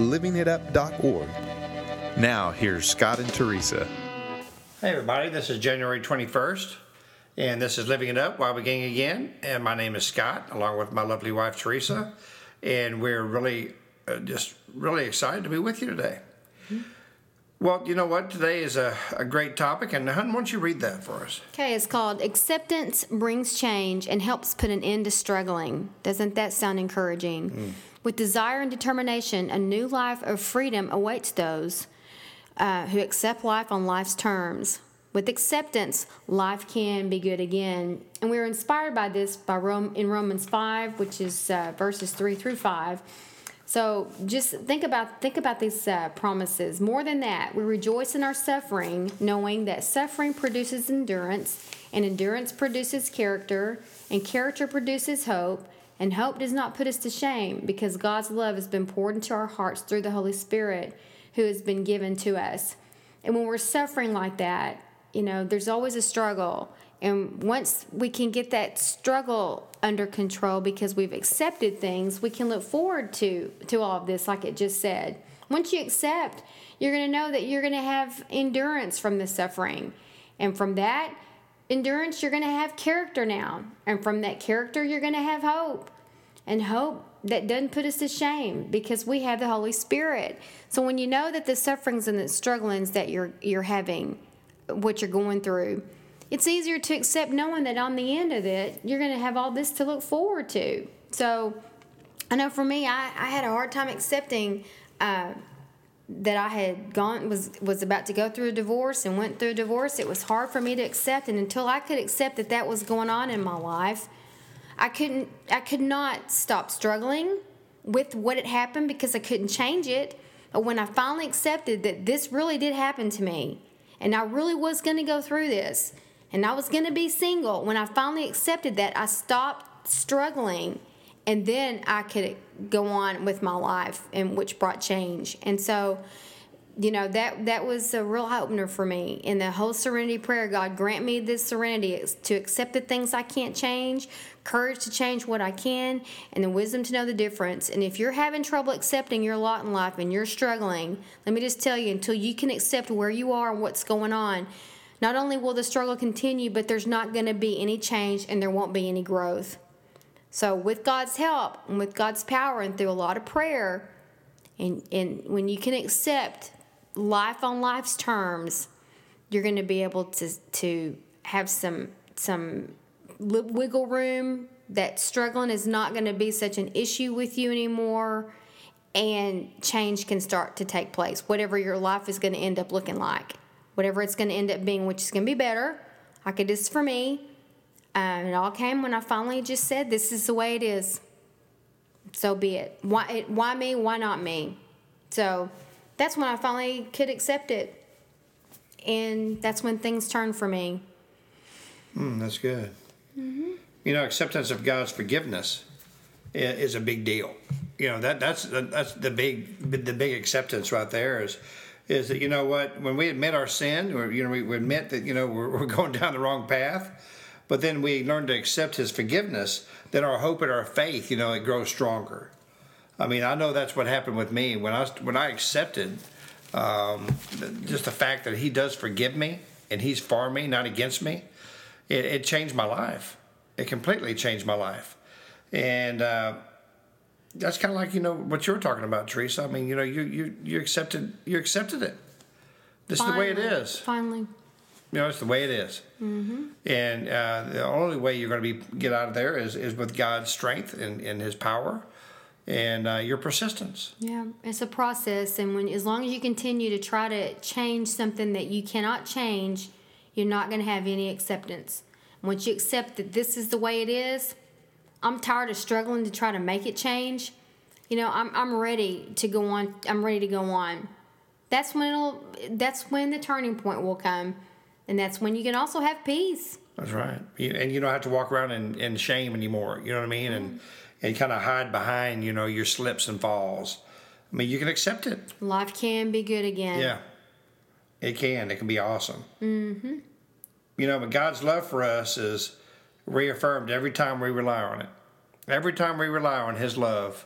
livingitup.org. Now, here's Scott and Teresa. Hey, everybody, this is January 21st, and this is Living It Up While Beginning Again. And my name is Scott, along with my lovely wife, Teresa. And we're really, uh, just really excited to be with you today. Mm-hmm. Well, you know what? Today is a, a great topic, and Hun, why don't you read that for us? Okay, it's called Acceptance Brings Change and Helps Put an End to Struggling. Doesn't that sound encouraging? Mm. With desire and determination, a new life of freedom awaits those uh, who accept life on life's terms. With acceptance, life can be good again. And we are inspired by this by Rome, in Romans 5, which is uh, verses 3 through 5. So just think about think about these uh, promises. More than that, we rejoice in our suffering, knowing that suffering produces endurance, and endurance produces character, and character produces hope, and hope does not put us to shame because God's love has been poured into our hearts through the Holy Spirit who has been given to us. And when we're suffering like that, you know, there's always a struggle. And once we can get that struggle under control because we've accepted things, we can look forward to to all of this like it just said. Once you accept, you're going to know that you're going to have endurance from the suffering. And from that, endurance, you're going to have character now. And from that character, you're going to have hope. And hope that doesn't put us to shame because we have the Holy Spirit. So when you know that the sufferings and the strugglings that you're you're having, what you're going through, it's easier to accept knowing that on the end of it, you're going to have all this to look forward to. So I know for me, I, I had a hard time accepting uh, that I had gone was was about to go through a divorce and went through a divorce, it was hard for me to accept. And until I could accept that that was going on in my life, I couldn't. I could not stop struggling with what had happened because I couldn't change it. But when I finally accepted that this really did happen to me, and I really was going to go through this, and I was going to be single, when I finally accepted that, I stopped struggling and then I could go on with my life, and which brought change. And so, you know that that was a real opener for me in the whole serenity prayer. God grant me this serenity to accept the things I can't change, courage to change what I can, and the wisdom to know the difference. And if you're having trouble accepting your lot in life and you're struggling, let me just tell you, until you can accept where you are and what's going on, not only will the struggle continue, but there's not going to be any change and there won't be any growth. So, with God's help and with God's power and through a lot of prayer, and, and when you can accept life on life's terms, you're going to be able to, to have some, some wiggle room, that struggling is not going to be such an issue with you anymore, and change can start to take place. Whatever your life is going to end up looking like, whatever it's going to end up being, which is going to be better. Like it is for me um, it all came when I finally just said, "This is the way it is." So be it. Why? It, why me? Why not me? So that's when I finally could accept it, and that's when things turned for me. Mm, that's good. Mm-hmm. You know, acceptance of God's forgiveness is a big deal. You know that that's that's the big the big acceptance right there is is that you know what when we admit our sin or you know we, admit that you know we're, we're going down the wrong path but then we learn to accept his forgiveness, then our hope and our faith, you know, it grows stronger. I mean, I know that's what happened with me when I when I accepted um, just the fact that he does forgive me and he's for me, not against me. It, it changed my life. It completely changed my life, and uh, that's kind of like you know what you're talking about, Teresa. I mean, you know, you you you accepted you accepted it. This finally, is the way it is. Finally. You know, it's the way it is. Mm-hmm. And uh, the only way you're going to be get out of there is, is with God's strength and, and His power and uh, your persistence. Yeah, it's a process, and when as long as you continue to try to change something that you cannot change, you're not going to have any acceptance. Once you accept that this is the way it is, I'm tired of struggling to try to make it change. you know, I'm I'm ready to go on. I'm ready to go on. That's when it'll. That's when the turning point will come, and that's when you can also have peace. That's right. And you don't have to walk around in, in shame anymore. You know what I mean? And and kind of hide behind you know your slips and falls. I mean, you can accept it. Life can be good again. Yeah, it can. It can be awesome. Mm-hmm. You know, but God's love for us is reaffirmed every time we rely on it. Every time we rely on His love,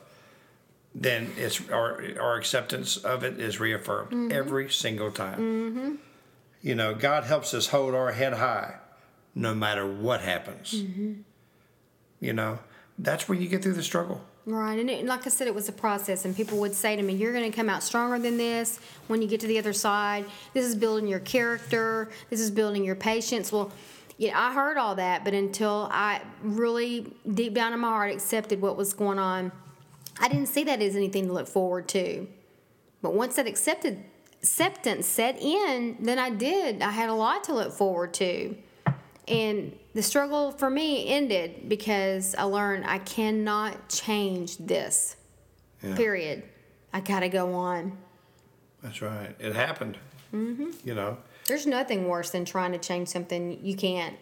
then it's our our acceptance of it is reaffirmed every single time. Mm-hmm. You know, God helps us hold our head high, no matter what happens. Mm-hmm. You know, that's when you get through the struggle. Right, and it, like I said, it was a process, and people would say to me, "You're going to come out stronger than this when you get to the other side. This is building your character. This is building your patience." Well, yeah, I heard all that, but until I really deep down in my heart accepted what was going on, I didn't see that as anything to look forward to. But once that accepted acceptance set in, then I did. I had a lot to look forward to. And the struggle for me ended because I learned I cannot change this. Yeah. Period. I got to go on. That's right. It happened. Mm-hmm. You know, There's nothing worse than trying to change something you can't.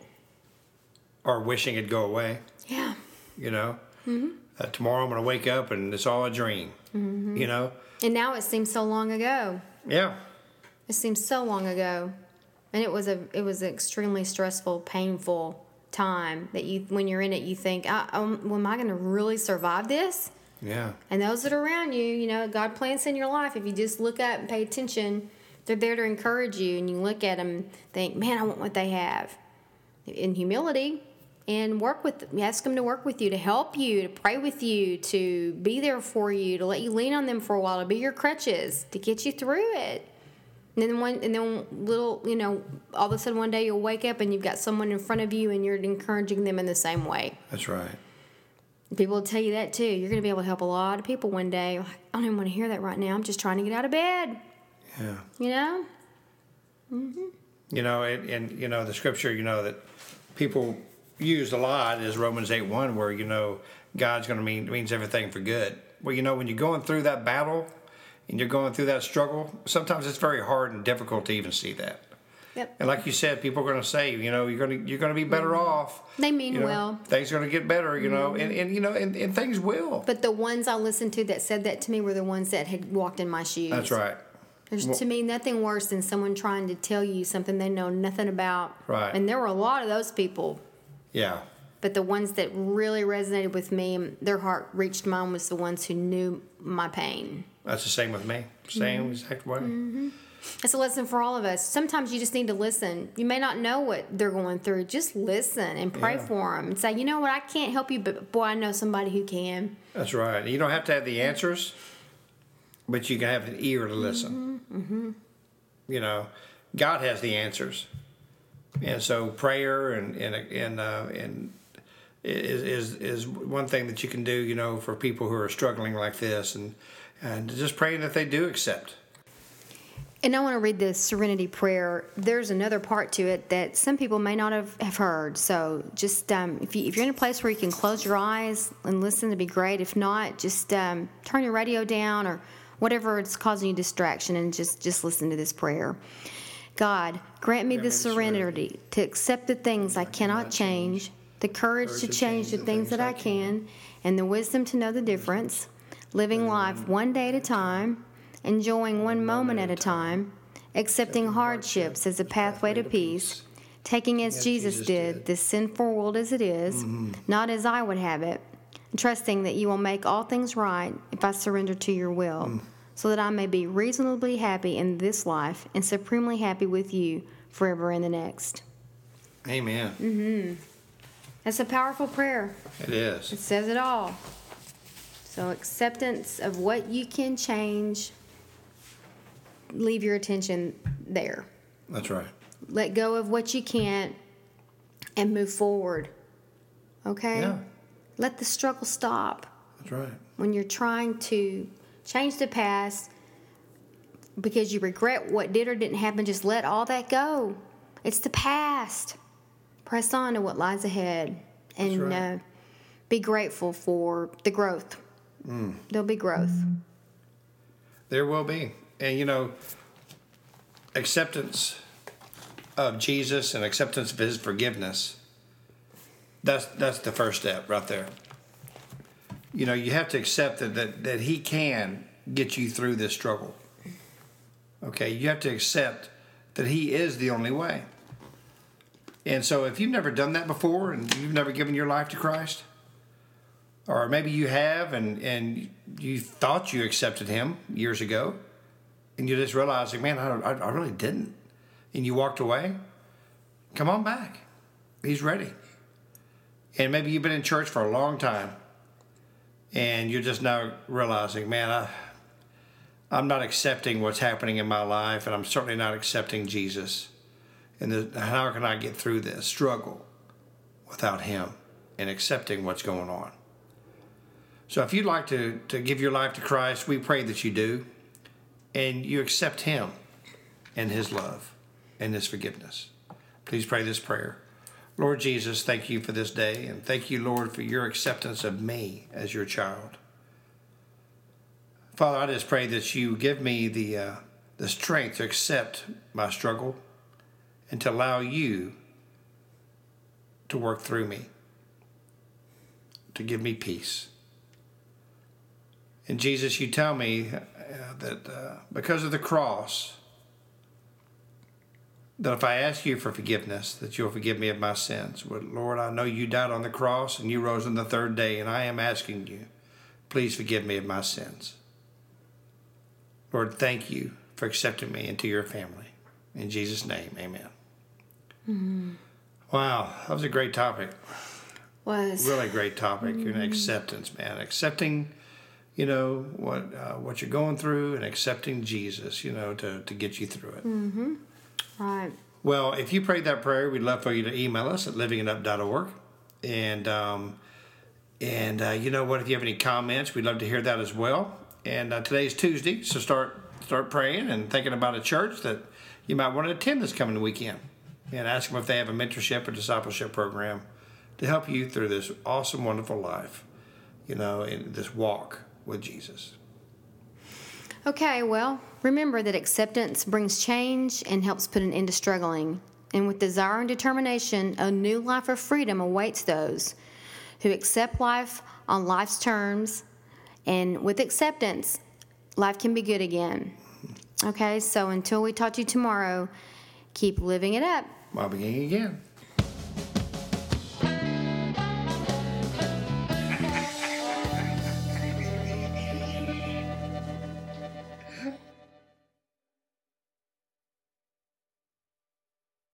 or wishing it'd go away. Yeah. You know, uh, tomorrow I'm going to wake up and it's all a dream. You know, And now it seems so long ago. Yeah, It seems so long ago. And it was a it was an extremely stressful, painful time that you when you're in it you think, I, um, well, am I going to really survive this? yeah, And those that are around you, you know, God plants in your life. If you just look up and pay attention, they're there to encourage you. And you look at them and think, man, I want what they have. In humility, and work with ask them to work with you, to help you, to pray with you, to be there for you, to let you lean on them for a while, to be your crutches, to get you through it. And then one, and then little, you know, all of a sudden one day you'll wake up and you've got someone in front of you, and you're encouraging them in the same way. that's right. People will tell you that too. You're going to be able to help a lot of people one day. I don't even want to hear that right now. I'm just trying to get out of bed. Yeah. You know? Mm-hmm. You know, and, and you know the scripture, you know that people used a lot is Romans eight one, where you know God's going to mean means everything for good. Well, you know when you're going through that battle and you're going through that struggle, sometimes it's very hard and difficult to even see that. Yep. And like you said, people are going to say, you know, you're going to you're going to be better mm-hmm. off. They mean you know, well. Things are going to get better, you know, and, mm-hmm. and you know, and, and things will. But the ones I listened to that said that to me were the ones that had walked in my shoes. That's right. There's to me nothing worse than someone trying to tell you something they know nothing about. Right. And there were a lot of those people. Yeah. But the ones that really resonated with me, and their heart reached mine, was the ones who knew my pain. That's the same with me. Same Mm-hmm. exact way. It's a lesson for all of us. Sometimes you just need to listen. You may not know what they're going through. Just listen and pray Yeah. for them and say, you know what, I can't help you, but boy, I know somebody who can. That's right. You don't have to have the answers, but you can have an ear to listen. Mm-hmm. You know, God has the answers, and so prayer and and and uh, and is is is one thing that you can do. You know, for people who are struggling like this, and and just praying that they do accept. And I want to read this serenity prayer. There's another part to it that some people may not have, have heard. So just um, if, you, if you're in a place where you can close your eyes and listen, it'd be great. If not, just um, turn your radio down or whatever it's causing you distraction and just, just listen to this prayer. God, grant me the serenity to accept the things I cannot change, the courage to change the things that I can, and the wisdom to know the difference, living life one day at a time, enjoying one moment at a time, accepting hardships as a pathway to peace, taking as Jesus did this sinful world as it is, mm-hmm. not as I would have it, trusting that you will make all things right if I surrender to your will, mm. So that I may be reasonably happy in this life and supremely happy with you forever in the next. Amen. Mm-hmm. That's a powerful prayer. It is. It says it all. So, acceptance of what you can change, leave your attention there. That's right. Let go of what you can't and move forward. Okay? Yeah. Let the struggle stop. That's right. When you're trying to change the past because you regret what did or didn't happen, just let all that go. It's the past. Press on to what lies ahead and right. uh, be grateful for the growth There'll be growth. There will be. And you know, acceptance of Jesus and acceptance of his forgiveness. That's that's the first step right there. You know, you have to accept that that, that he can get you through this struggle. Okay, you have to accept that he is the only way. And so if you've never done that before and you've never given your life to Christ, or maybe you have and, and you thought you accepted him years ago, and you're just realizing, man, I, I, I really didn't, and you walked away, come on back. He's ready. And maybe you've been in church for a long time, and you're just now realizing, man, I, I'm not accepting what's happening in my life, and I'm certainly not accepting Jesus. And the, how can I get through this struggle without Him and accepting what's going on? So, if you'd like to, to give your life to Christ, we pray that you do, and you accept Him and His love and His forgiveness. Please pray this prayer. Lord Jesus, thank you for this day, and thank you, Lord, for your acceptance of me as your child. Father, I just pray that you give me the, uh, the strength to accept my struggle and to allow you to work through me, to give me peace. And Jesus, you tell me uh, that uh, because of the cross, that if I ask you for forgiveness, that you'll forgive me of my sins. Lord, I know you died on the cross and you rose on the third day, and I am asking you, please forgive me of my sins. Lord, thank you for accepting me into your family. In Jesus' name, amen. Mm-hmm. Wow, that was a great topic. Was Really great topic. Mm-hmm. acceptance, man. Accepting, you know, what uh, what you're going through and accepting Jesus, you know, to, to get you through it. Mm-hmm. Right. Well, if you prayed that prayer, we'd love for you to email us at livingitup.org. And, um, and uh, you know what, if you have any comments, we'd love to hear that as well. And uh, today's Tuesday, so start start praying and thinking about a church that you might want to attend this coming weekend. And ask them if they have a mentorship or discipleship program to help you through this awesome, wonderful life, you know, in this walk with Jesus. Okay, well, remember that acceptance brings change and helps put an end to struggling. And with desire and determination, a new life of freedom awaits those who accept life on life's terms. And with acceptance, life can be good again. Okay, so until we talk to you tomorrow, keep living it up. Beginning again.